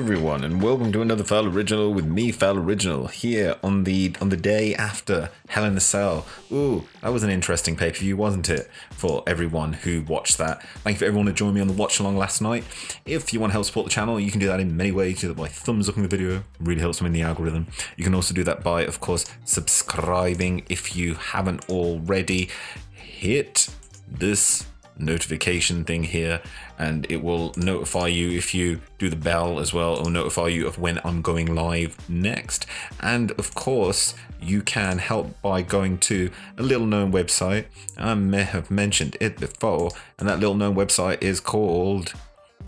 everyone, and welcome to another Foul Original with me, Foul Original, here on the on the day after Hell in a Cell. Ooh, that was an interesting pay per view, wasn't it? For everyone who watched that. Thank you for everyone who joined me on the watch along last night. If you want to help support the channel, you can do that in many ways. Do that by thumbs up in the video, really helps me in the algorithm. You can also do that by, of course, subscribing if you haven't already. Hit this notification thing here and it will notify you if you do the bell as well. It'll notify you of when i'm going live next. And of course you can help by going to a little known website. I may have mentioned it before and that little known website is called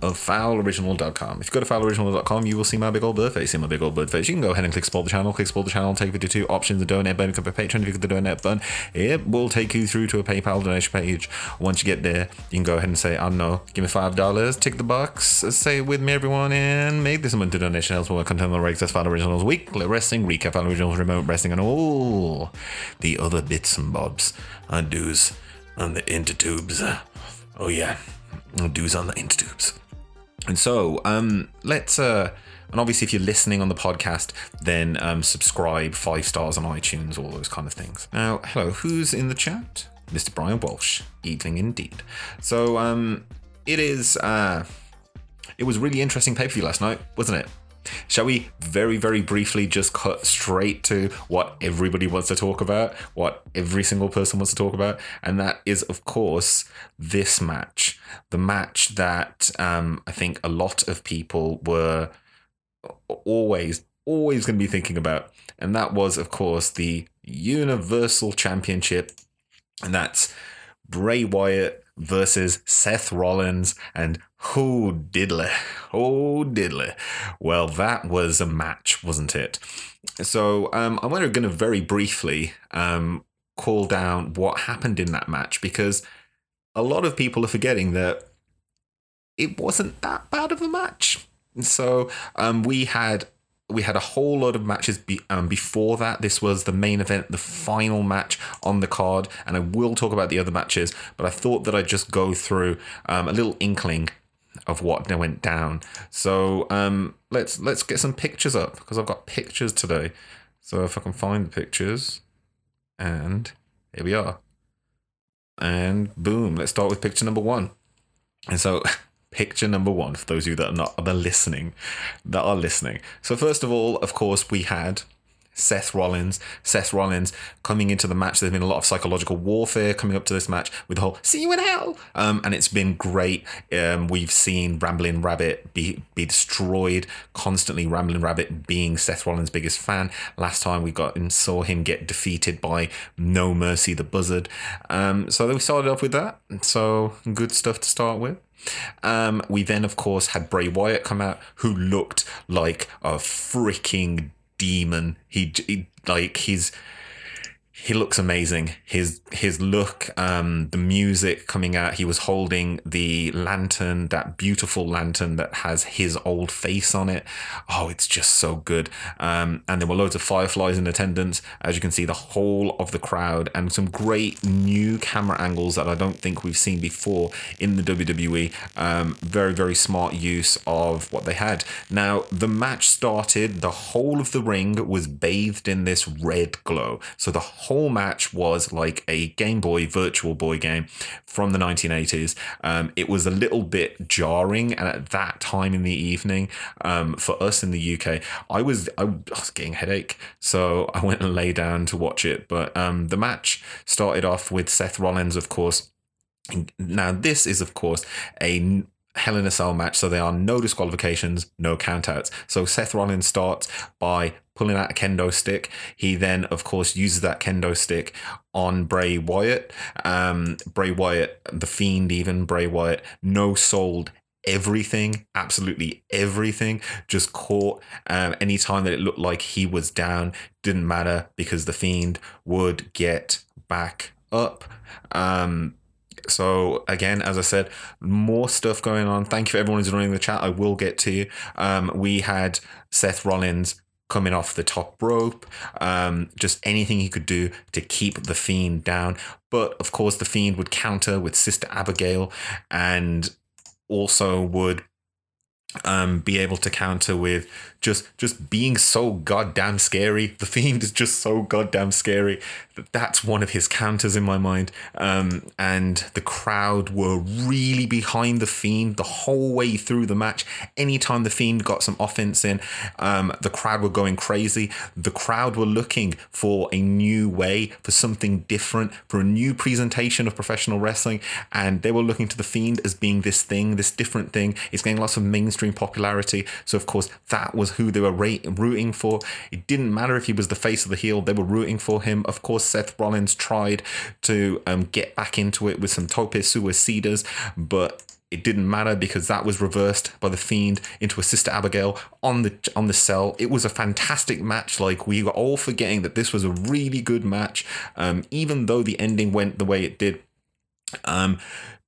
of fouloriginal.com. If you go to fouloriginal.com, you will see my big old bird face. See my big old bird face. You can go ahead and click support the channel, click support the channel, take you to two options, the donate button, a Patreon. If you click the donate button, it will take you through to a PayPal donation page. Once you get there, you can go ahead and say, I don't know, give me five dollars, tick the box, say it with me, everyone, and make this a monthly donation. Else we'll content on the. That's Foul Originals weekly wrestling, recap Foul Originals, remote wrestling, and all the other bits and bobs and do's on the intertubes. Oh yeah, do's on the intertubes. And so, um, let's uh, and obviously, if you're listening on the podcast, then um, subscribe, five stars on iTunes, all those kind of things. Now, hello, who's in the chat? Mr. Brian Walsh. Evening indeed. So, um, it is. Uh, it was really interesting pay per view last night, wasn't it? Shall we very, very briefly just cut straight to what everybody wants to talk about, what every single person wants to talk about? And that is, of course, this match. The match that um, I think a lot of people were always, always going to be thinking about. And that was, of course, the Universal Championship. And that's Bray Wyatt versus Seth Rollins and Oh diddly, oh diddly. Well, that was a match, wasn't it? So um, I'm going to very briefly um, call down what happened in that match because a lot of people are forgetting that it wasn't that bad of a match. So um, we had we had a whole lot of matches be, um, before that. This was the main event, the final match on the card, and I will talk about the other matches. But I thought that I'd just go through um, a little inkling of what went down. So um, let's let's get some pictures up because I've got pictures today. So if I can find the pictures, and here we are. And boom, let's start with picture number one. And so picture number one for those of you that are not are listening, that are listening. So first of all, of course, we had Seth Rollins. Seth Rollins coming into the match. There's been a lot of psychological warfare coming up to this match with the whole "see you in hell," um, and it's been great. Um, we've seen Rambling Rabbit be be destroyed constantly. Rambling Rabbit being Seth Rollins' biggest fan. Last time we got and saw him get defeated by No Mercy the Buzzard. Um, so we started off with that. So good stuff to start with. Um, we then, of course, had Bray Wyatt come out, who looked like a freaking demon. He, he like he's he looks amazing. His his look, um, the music coming out. He was holding the lantern, that beautiful lantern that has his old face on it. Oh, it's just so good. Um, and there were loads of fireflies in attendance, as you can see, the whole of the crowd, and some great new camera angles that I don't think we've seen before in the WWE. Um, very very smart use of what they had. Now the match started. The whole of the ring was bathed in this red glow. So the whole match was like a Game Boy Virtual Boy game from the 1980s. Um, it was a little bit jarring, and at that time in the evening, um, for us in the UK, I was I was getting a headache, so I went and lay down to watch it. But um, the match started off with Seth Rollins, of course. Now, this is, of course, a Hell in a Cell match, so there are no disqualifications, no countouts. So Seth Rollins starts by pulling out a kendo stick. He then, of course, uses that kendo stick on Bray Wyatt. Um, Bray Wyatt, the Fiend, even Bray Wyatt, no sold everything, absolutely everything. Just caught um, any time that it looked like he was down, didn't matter because the Fiend would get back up. Um, so again, as I said, more stuff going on. Thank you for everyone who's joining the chat. I will get to you. Um, we had Seth Rollins coming off the top rope, um, just anything he could do to keep the Fiend down. But of course, the Fiend would counter with Sister Abigail and also would um, be able to counter with just just being so goddamn scary. The fiend is just so goddamn scary. That's one of his counters in my mind. Um, and the crowd were really behind the fiend the whole way through the match. Anytime the fiend got some offense in, um, the crowd were going crazy. The crowd were looking for a new way, for something different, for a new presentation of professional wrestling, and they were looking to the fiend as being this thing, this different thing. It's getting lots of mainstream popularity. So of course that was who they were rooting for. It didn't matter if he was the face of the heel, they were rooting for him. Of course, Seth Rollins tried to um, get back into it with some tope suicidas, but it didn't matter because that was reversed by the fiend into a sister abigail on the on the cell it was a fantastic match like we were all forgetting that this was a really good match um, even though the ending went the way it did um,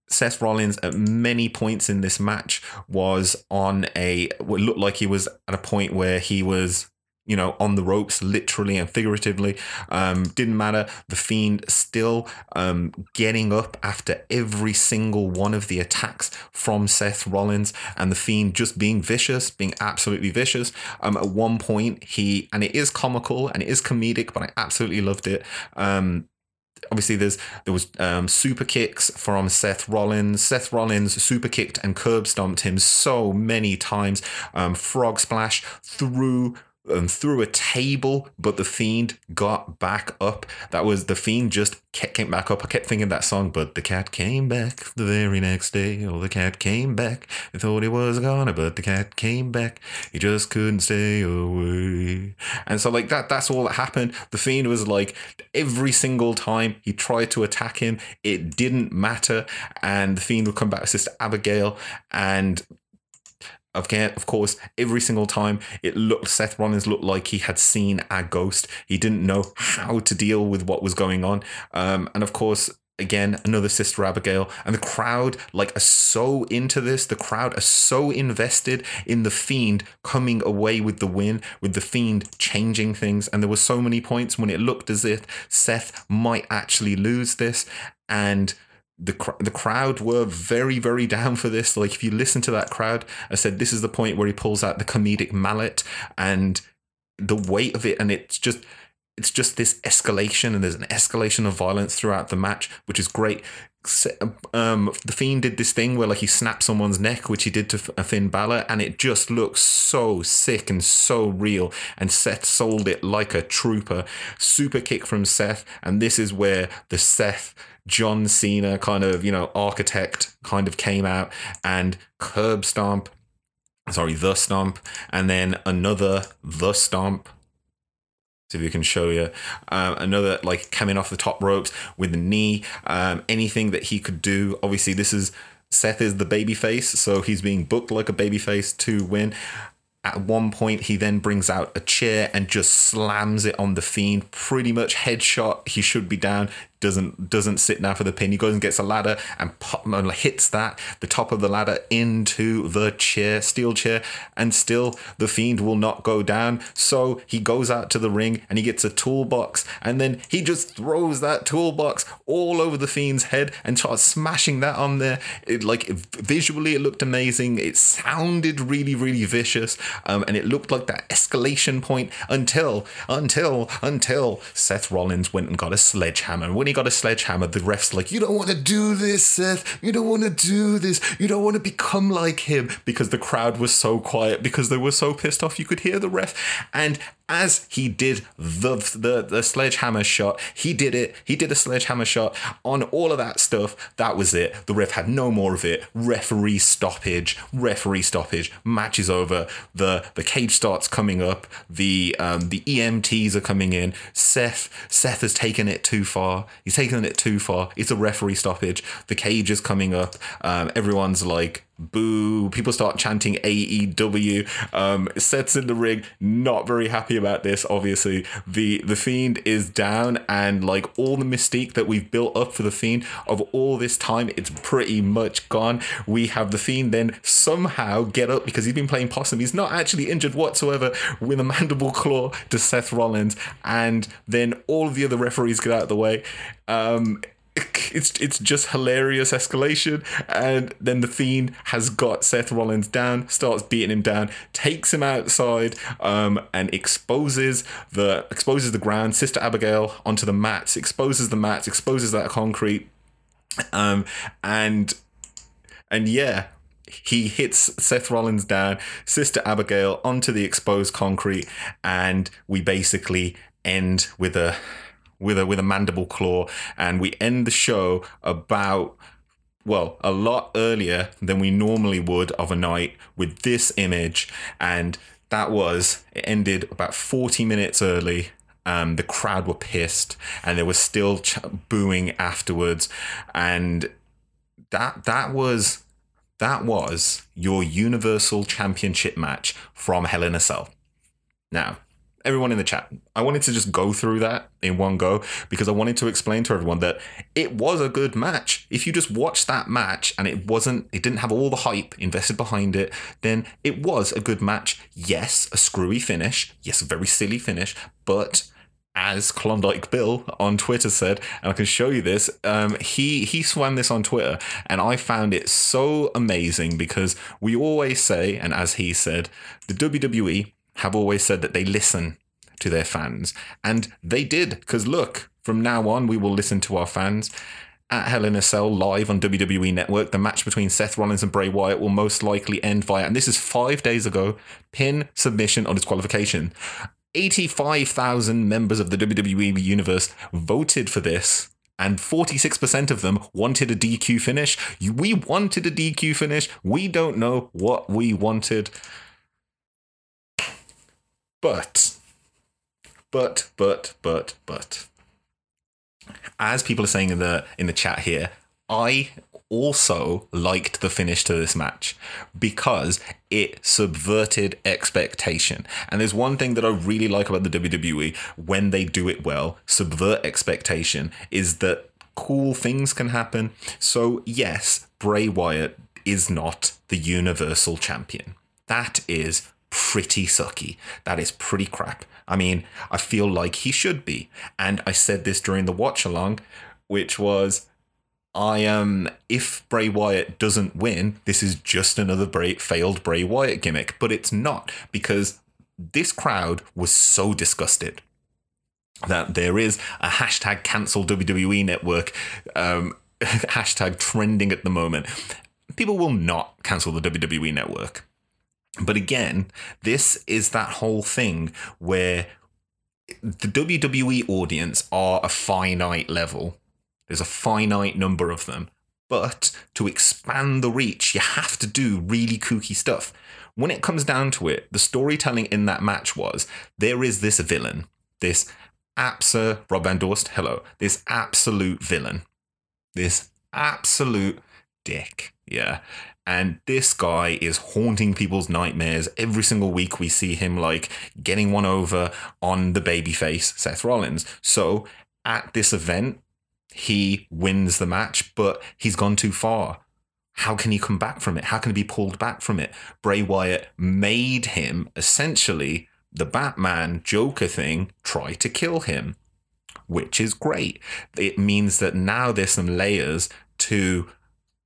Seth Rollins at many points in this match was on a what looked like he was at a point where he was you know on the ropes literally and figuratively. Um, didn't matter. The fiend still um, getting up after every single one of the attacks from Seth Rollins and the fiend just being vicious being absolutely vicious. Um, at one point he and it is comical and it is comedic but I absolutely loved it. Um, obviously there's there was um, super kicks from Seth Rollins. Seth Rollins super kicked and curb stomped him so many times. Um, frog splash through and threw a table, but the fiend got back up. That was the fiend just came back up. I kept thinking that song, but the cat came back the very next day. Oh, the cat came back. I thought he was gone, but the cat came back. He just couldn't stay away. And so, like that, that's all that happened. The fiend was like every single time he tried to attack him, it didn't matter, and the fiend would come back Sister Abigail and Of course, every single time it looked Seth Rollins looked like he had seen a ghost. He didn't know how to deal with what was going on. Um, and of course, again, another Sister Abigail. And the crowd like are so into this. The crowd are so invested in the fiend coming away with the win, with the fiend changing things. And there were so many points when it looked as if Seth might actually lose this. And the the crowd were very very down for this. Like if you listen to that crowd, I said this is the point where he pulls out the comedic mallet and the weight of it, and it's just it's just this escalation, and there's an escalation of violence throughout the match, which is great. Um, the Fiend did this thing where like he snapped someone's neck, which he did to Finn Balor, and it just looks so sick and so real. And Seth sold it like a trooper. Super kick from Seth, and this is where the Seth John Cena kind of, you know, architect kind of came out and curb stomp, sorry, the stomp, and then another the stomp. See if we can show you um, another like coming off the top ropes with the knee. Um, anything that he could do. Obviously, this is Seth is the babyface, so he's being booked like a babyface to win. At one point, he then brings out a chair and just slams it on the fiend. Pretty much headshot. He should be down doesn't doesn't sit now for the pin. He goes and gets a ladder and pop, and hits that the top of the ladder into the chair, steel chair, and still the fiend will not go down. So he goes out to the ring and he gets a toolbox, and then he just throws that toolbox all over the fiend's head and starts smashing that on there. It like visually it looked amazing. It sounded really really vicious, um, and it looked like that escalation point until until until Seth Rollins went and got a sledgehammer. When he got a sledgehammer, the ref's like, You don't want to do this, Seth. You don't want to do this. You don't want to become like him. Because the crowd was so quiet, because they were so pissed off, you could hear the ref. And as he did the, the the sledgehammer shot, he did it. He did a sledgehammer shot on all of that stuff. That was it. The ref had no more of it. Referee stoppage. Referee stoppage. Match is over. The the cage starts coming up. The um the EMTs are coming in. Seth Seth has taken it too far. He's taken it too far. It's a referee stoppage. The cage is coming up. Um, everyone's like boo. People start chanting AEW. Um, Seth's in the ring, not very happy about this. Obviously, the the fiend is down, and like all the mystique that we've built up for the fiend of all this time, it's pretty much gone. We have the fiend then somehow get up because he's been playing possum. He's not actually injured whatsoever with a mandible claw to Seth Rollins, and then all of the other referees get out of the way. Um, it's it's just hilarious escalation, and then the fiend has got Seth Rollins down, starts beating him down, takes him outside, um, and exposes the exposes the ground. Sister Abigail onto the mats, exposes the mats, exposes that concrete, um, and and yeah, he hits Seth Rollins down, Sister Abigail onto the exposed concrete, and we basically end with a with a with a mandible claw, and we end the show about well a lot earlier than we normally would of a night with this image, and that was it ended about forty minutes early. Um, the crowd were pissed, and there was still ch- booing afterwards, and that that was that was your Universal Championship match from Hell in a Cell. Now, everyone in the chat, I wanted to just go through that in one go because I wanted to explain to everyone that it was a good match. If you just watched that match and it wasn't, it didn't have all the hype invested behind it, then it was a good match. Yes, a screwy finish. Yes, a very silly finish, but as Klondike Bill on Twitter said, and I can show you this. Um, he he swam this on Twitter, and I found it so amazing because we always say, and as he said, the WWE have always said that they listen to their fans, and they did. Because look, from now on, we will listen to our fans. At Hell in a Cell live on WWE Network, the match between Seth Rollins and Bray Wyatt will most likely end via, and this is five days ago, pin submission or disqualification. 85,000 members of the WWE universe voted for this. And 46% of them wanted a DQ finish. We wanted a DQ finish. We don't know what we wanted. But, but, but, but, but, as people are saying in the in the chat here, I also liked the finish to this match because it subverted expectation. And there's one thing that I really like about the WWE when they do it well, subvert expectation, is that cool things can happen. So, yes, Bray Wyatt is not the Universal Champion. That is pretty sucky. That is pretty crap. I mean, I feel like he should be. And I said this during the watch along, which was I am. Um, if Bray Wyatt doesn't win, this is just another Bray, failed Bray Wyatt gimmick, but it's not because this crowd was so disgusted that there is a hashtag cancel WWE network um, hashtag trending at the moment. People will not cancel the WWE network. But again, this is that whole thing where the WWE audience are a finite level there's a finite number of them. But to expand the reach, you have to do really kooky stuff. When it comes down to it, the storytelling in that match was there is this villain, this absa Rob Van Dorst, hello, this absolute villain, this absolute dick, yeah. And this guy is haunting people's nightmares. Every single week we see him like getting one over on the babyface, Seth Rollins. So at this event, he wins the match, but he's gone too far. How can he come back from it? How can he be pulled back from it? Bray Wyatt made him essentially the Batman Joker thing try to kill him, which is great. It means that now there's some layers to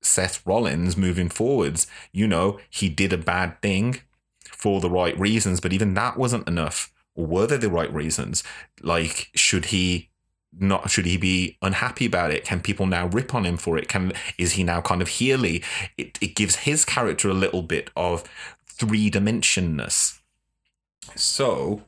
Seth Rollins moving forwards. You know, he did a bad thing for the right reasons, but even that wasn't enough. Were they the right reasons? Like, should he not should he be unhappy about it can people now rip on him for it can is he now kind of healy it, it gives his character a little bit of three dimensionness so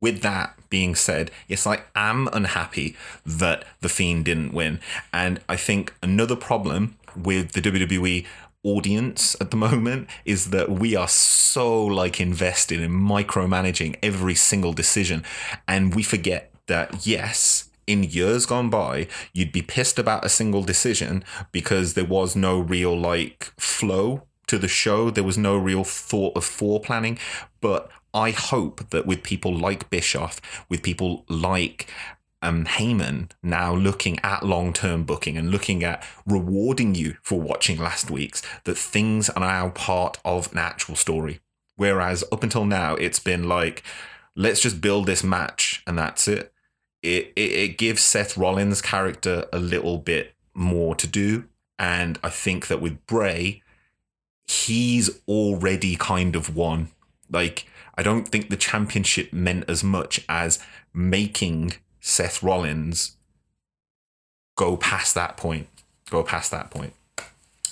with that being said yes i am unhappy that the fiend didn't win and i think another problem with the wwe audience at the moment is that we are so like invested in micromanaging every single decision and we forget that yes, in years gone by, you'd be pissed about a single decision because there was no real like flow to the show. There was no real thought of foreplanning. But I hope that with people like Bischoff, with people like um, Heyman now looking at long term booking and looking at rewarding you for watching last week's, that things are now part of an actual story. Whereas up until now, it's been like, let's just build this match and that's it it, it it gives Seth Rollins' character a little bit more to do, and I think that with Bray, he's already kind of won. Like I don't think the championship meant as much as making Seth Rollins go past that point. Go past that point.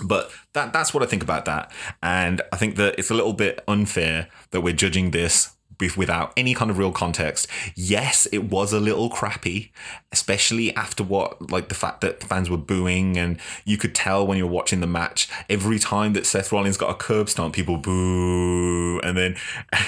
But that that's what I think about that. And I think that it's a little bit unfair that we're judging this without any kind of real context. Yes, it was a little crappy, especially after what like the fact that fans were booing and you could tell when you're watching the match every time that Seth Rollins got a curb stomp, people boo, and then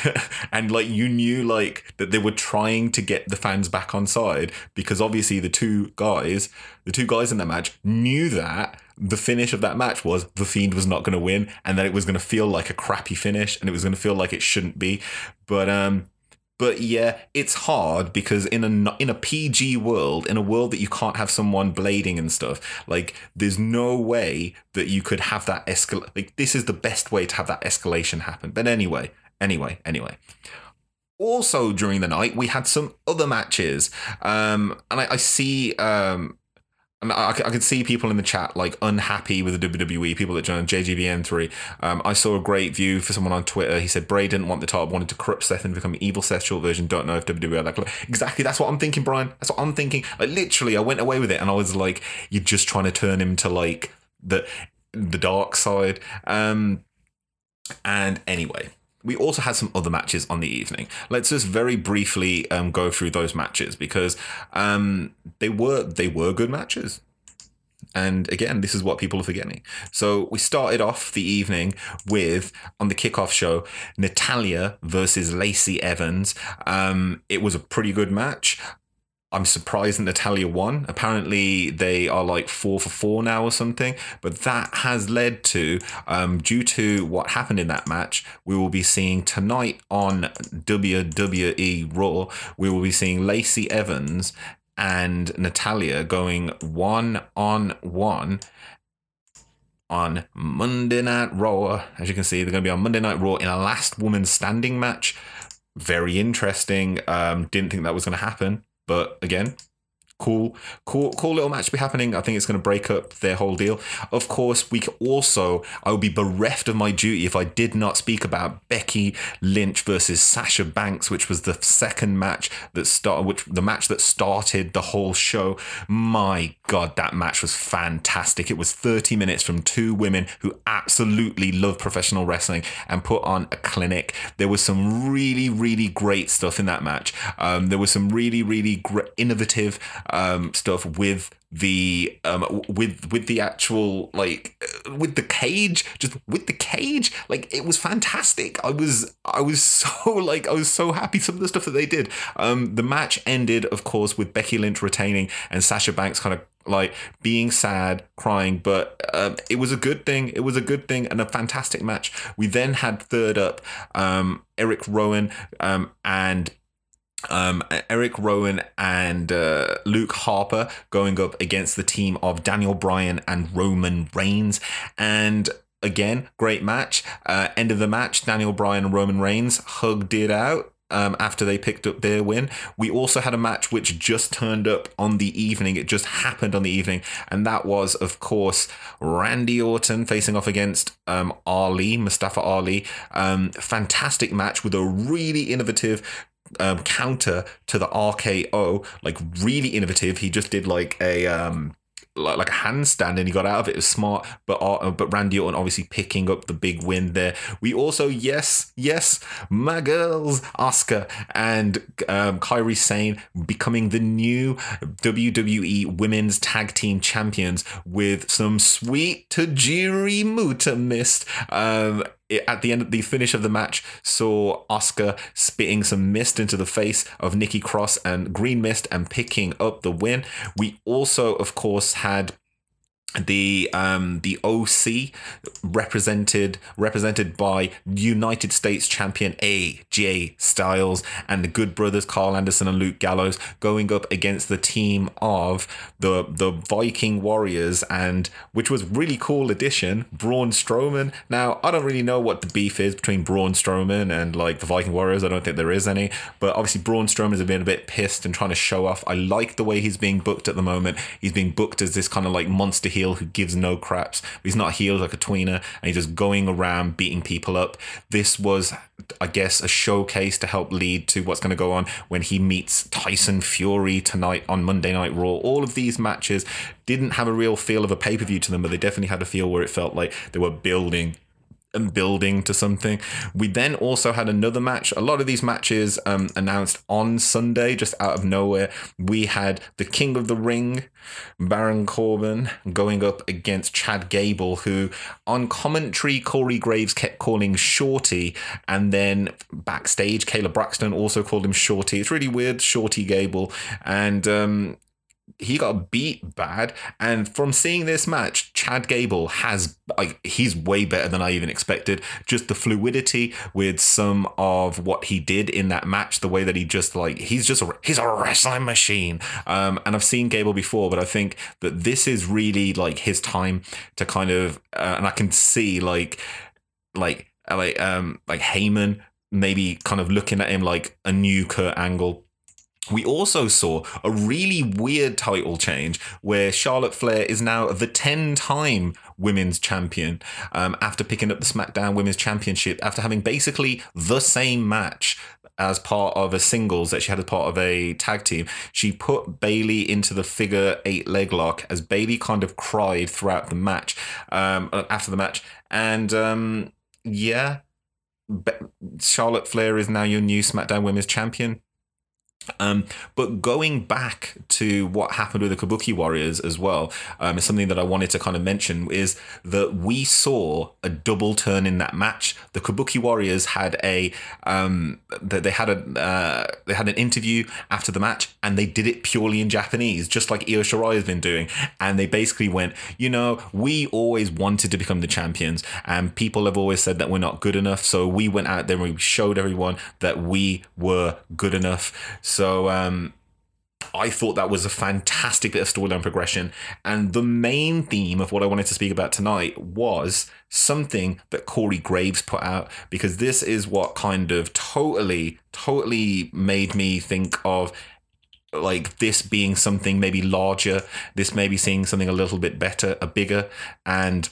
and like you knew like that they were trying to get the fans back on side because obviously the two guys, the two guys in that match knew that the finish of that match was the Fiend was not going to win, and that it was going to feel like a crappy finish, and it was going to feel like it shouldn't be. But um, but yeah, it's hard because in a in a PG world, in a world that you can't have someone blading and stuff, like there's no way that you could have that escalate. Like this is the best way to have that escalation happen. But anyway, anyway, anyway. Also during the night, we had some other matches, um, and I, I see um, and I, I could see people in the chat like unhappy with the WWE, people that joined JGBN3. Um, I saw a great view for someone on Twitter. He said Bray didn't want the top, wanted to corrupt Seth and become an evil Seth version. Don't know if WWE are that Exactly, that's what I'm thinking, Brian. That's what I'm thinking. Like literally, I went away with it and I was like, you're just trying to turn him to like the the dark side. Um, and anyway, we also had some other matches on the evening. Let's just very briefly um, go through those matches because um, they were they were good matches. And again, this is what people are forgetting. So we started off the evening with on the kickoff show Natalya versus Lacey Evans. Um, it was a pretty good match. I'm surprised that Natalya won. Apparently, they are like four for four now or something. But that has led to, um, due to what happened in that match, we will be seeing tonight on WWE Raw, we will be seeing Lacey Evans and Natalya going one on one on Monday Night Raw. As you can see, they're going to be on Monday Night Raw in a last woman standing match. Very interesting. Um, didn't think that was going to happen. But again, cool, cool, cool little match be happening. I think it's going to break up their whole deal. Of course, we also I would be bereft of my duty if I did not speak about Becky Lynch versus Sasha Banks, which was the second match that started, which the match that started the whole show. My God, that match was fantastic. It was 30 minutes from two women who absolutely love professional wrestling and put on a clinic. There was some really, really great stuff in that match. Um, there was some really, really great, innovative um, stuff with the um with with the actual like with the cage just with the cage. Like it was fantastic. I was i was so like i was so happy some of the stuff that they did. Um the match ended of course with becky lynch retaining and sasha banks kind of like being sad crying but um, it was a good thing. It was a good thing and a fantastic match. We then had third up um eric rowan um and um, Eric Rowan and uh, Luke Harper going up against the team of Daniel Bryan and Roman Reigns. And again, great match. Uh, end of the match, Daniel Bryan and Roman Reigns hugged it out. Um, after they picked up their win, we also had a match which just turned up on the evening. It just happened on the evening, and that was, of course, Randy Orton facing off against um, Ali, Mustafa Ali. Um, fantastic match with a really innovative um, counter to the RKO, like really innovative. He just did like a um, like, like a handstand and he got out of it. It was smart, but uh, but Randy Orton obviously picking up the big win there. We also yes yes my girls Asuka and um, Kairi Sane becoming the new WWE Women's Tag Team Champions with some sweet Tajiri Muta mist. Um, it, at the end of the finish of the match saw Asuka spitting some mist into the face of Nikki Cross and green mist and picking up the win. We also, of course, had the um the OC represented represented by United States champion AJ Styles and the Good Brothers Karl Anderson and Luke Gallows going up against the team of the the Viking Warriors and which was really cool addition Braun Strowman. Now I don't really know what the beef is between Braun Strowman and like the Viking Warriors. I don't think there is any, but obviously Braun Strowman has been a bit pissed and trying to show off. I like the way he's being booked at the moment. He's being booked as this kind of like monster heel who gives no craps. He's not a healed like a tweener, and he's just going around beating people up. This was, I guess, a showcase to help lead to what's going to go on when he meets Tyson Fury tonight on Monday Night Raw. All of these matches didn't have a real feel of a pay per view to them, but they definitely had a feel where it felt like they were building building to something. We then also had another match. A lot of these matches um, announced on Sunday, just out of nowhere. We had the King of the Ring, Baron Corbin, going up against Chad Gable, who on commentary, Corey Graves kept calling Shorty, and then backstage, Kayla Braxton also called him Shorty. It's really weird, Shorty Gable. And um, he got beat bad. And from seeing this match, Chad Gable has like he's way better than I even expected. Just the fluidity with some of what he did in that match, the way that he just like he's just a, he's a wrestling machine. Um, and I've seen Gable before, but I think that this is really like his time to kind of, uh, and I can see like like like um like Heyman maybe kind of looking at him like a new Kurt Angle we also saw a really weird title change where Charlotte Flair is now the 10 time women's champion um, after picking up the SmackDown Women's Championship after having basically the same match as part of a singles that she had as part of a tag team. She put Bayley into the figure eight leg lock as Bayley kind of cried throughout the match, um, after the match. And um, yeah, Charlotte Flair is now your new SmackDown Women's Champion. Um, but going back to what happened with the Kabuki Warriors as well um, something that I wanted to kind of mention is that we saw a double turn in that match. The Kabuki Warriors had a um, they had a uh, they had an interview after the match and they did it purely in Japanese, just like Io Shirai has been doing. And they basically went, you know, we always wanted to become the champions, and people have always said that we're not good enough. So we went out there and we showed everyone that we were good enough. So um, I thought that was a fantastic bit of storyline progression. And the main theme of what I wanted to speak about tonight was something that Corey Graves put out, because this is what kind of totally, totally made me think of like this being something maybe larger, this maybe seeing something a little bit better, a bigger. And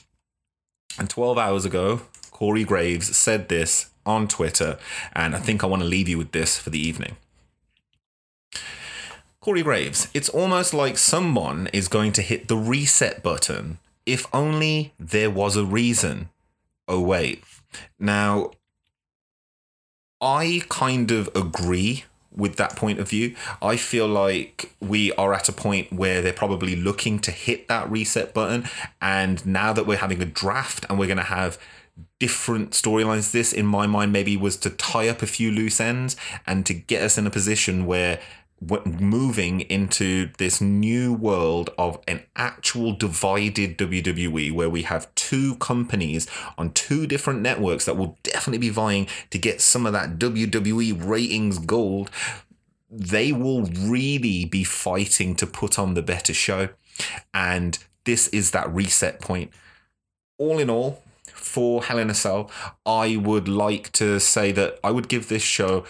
and 12 hours ago, Corey Graves said this on Twitter, and I think I want to leave you with this for the evening. Corey Graves, it's almost like someone is going to hit the reset button if only there was a reason. Oh, wait. Now, I kind of agree with that point of view. I feel like we are at a point where they're probably looking to hit that reset button. And now that we're having a draft and we're going to have different storylines, this in my mind maybe was to tie up a few loose ends and to get us in a position where moving into this new world of an actual divided WWE where we have two companies on two different networks that will definitely be vying to get some of that WWE ratings gold. They will really be fighting to put on the better show. And this is that reset point. All in all, for Hell in a Cell, I would like to say that I would give this show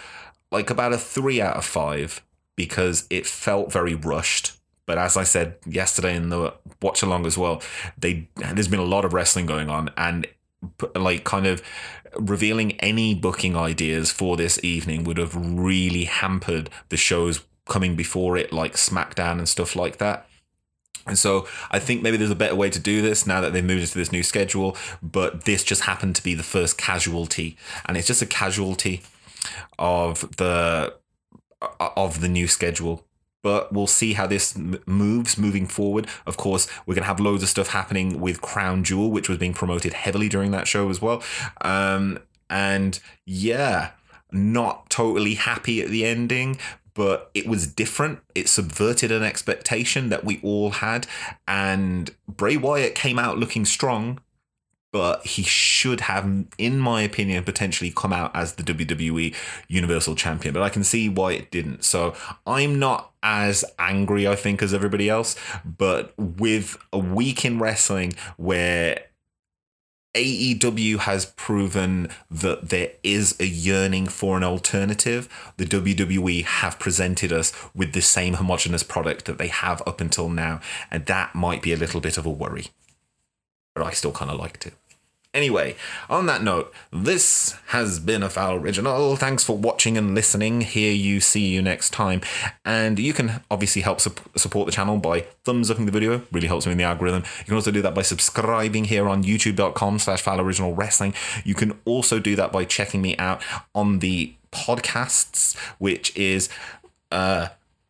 like about a three out of five because it felt very rushed. But as I said yesterday in the watch along as well, they there's been a lot of wrestling going on, and like kind of revealing any booking ideas for this evening would have really hampered the shows coming before it, like SmackDown and stuff like that. And so I think maybe there's a better way to do this now that they've moved into this new schedule, but this just happened to be the first casualty. And it's just a casualty of the of the new schedule but we'll see how this moves moving forward. Of course, we're going to have loads of stuff happening with Crown Jewel, which was being promoted heavily during that show as well. Um, and yeah, not totally happy at the ending, but it was different. It subverted an expectation that we all had. And Bray Wyatt came out looking strong, but he should have, in my opinion, potentially come out as the WWE Universal Champion. But I can see why it didn't. So I'm not as angry, I think, as everybody else. But with a week in wrestling where AEW has proven that there is a yearning for an alternative. The WWE have presented us with the same homogenous product that they have up until now, and that might be a little bit of a worry. But I still kind of liked it. Anyway, on that note, this has been a Foul Original. Thanks for watching and listening. Here you see you next time. And you can obviously help su- support the channel by thumbs upping the video. Really helps me in the algorithm. You can also do that by subscribing here on youtube.com slash Foul Original Wrestling. You can also do that by checking me out on the podcasts, which is uh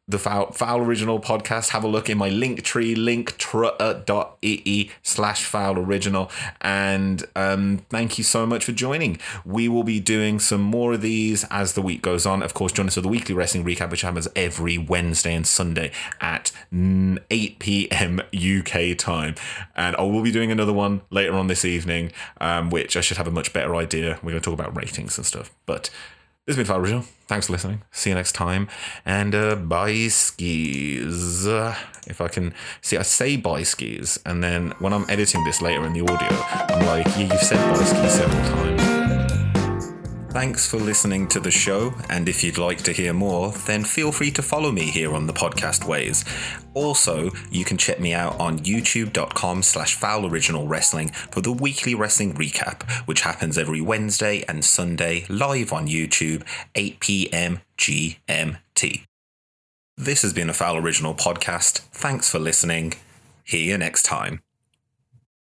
the Foul, Foul Original podcast, have a look in my link tree, linktr.ee slash Foul Original. And um, thank you so much for joining. We will be doing some more of these as the week goes on. Of course, join us for the weekly wrestling recap, which happens every Wednesday and Sunday at 8 p.m. UK time. And I will be doing another one later on this evening, um, which I should have a much better idea. We're going to talk about ratings and stuff. But this has been Original. Thanks for listening. See you next time. And uh, bye skis. If I can see, I say bye skis, and then when I'm editing this later in the audio, I'm like, yeah, you've said bye skis several times. Thanks for listening to the show, and if you'd like to hear more, then feel free to follow me here on the podcast ways. Also, you can check me out on youtube.com slash foul original wrestling for the weekly wrestling recap, which happens every Wednesday and Sunday live on YouTube, 8 p.m. GMT. This has been a Foul Original podcast. Thanks for listening. See you next time.